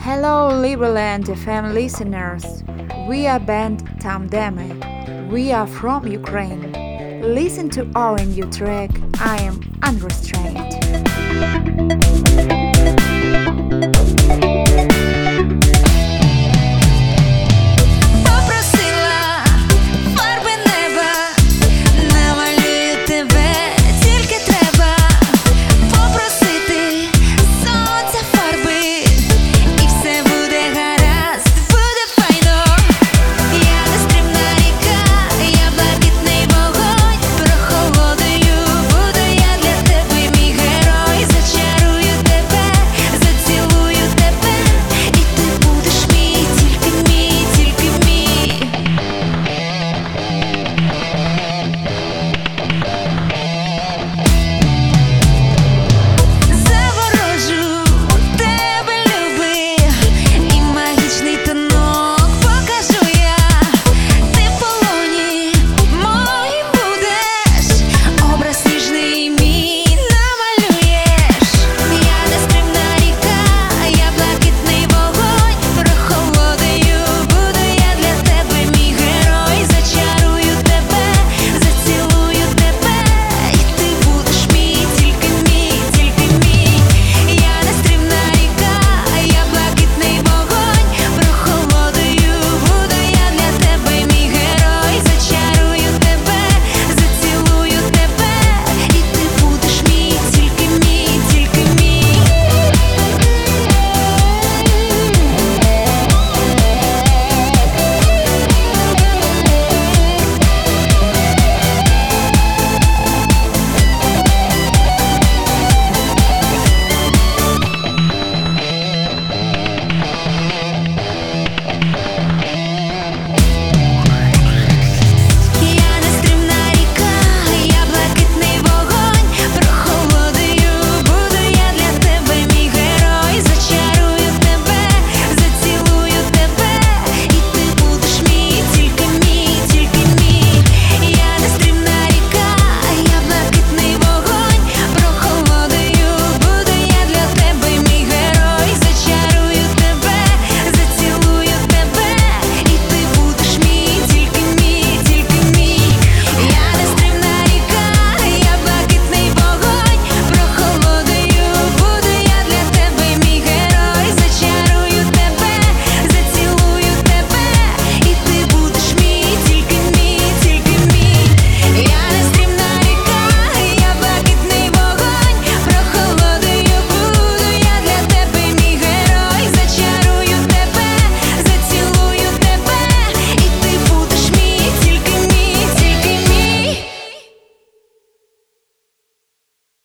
Hello, Liberland FM listeners. We are band Tam Deme. We are from Ukraine. Listen to our new track, I Am Unrestrained.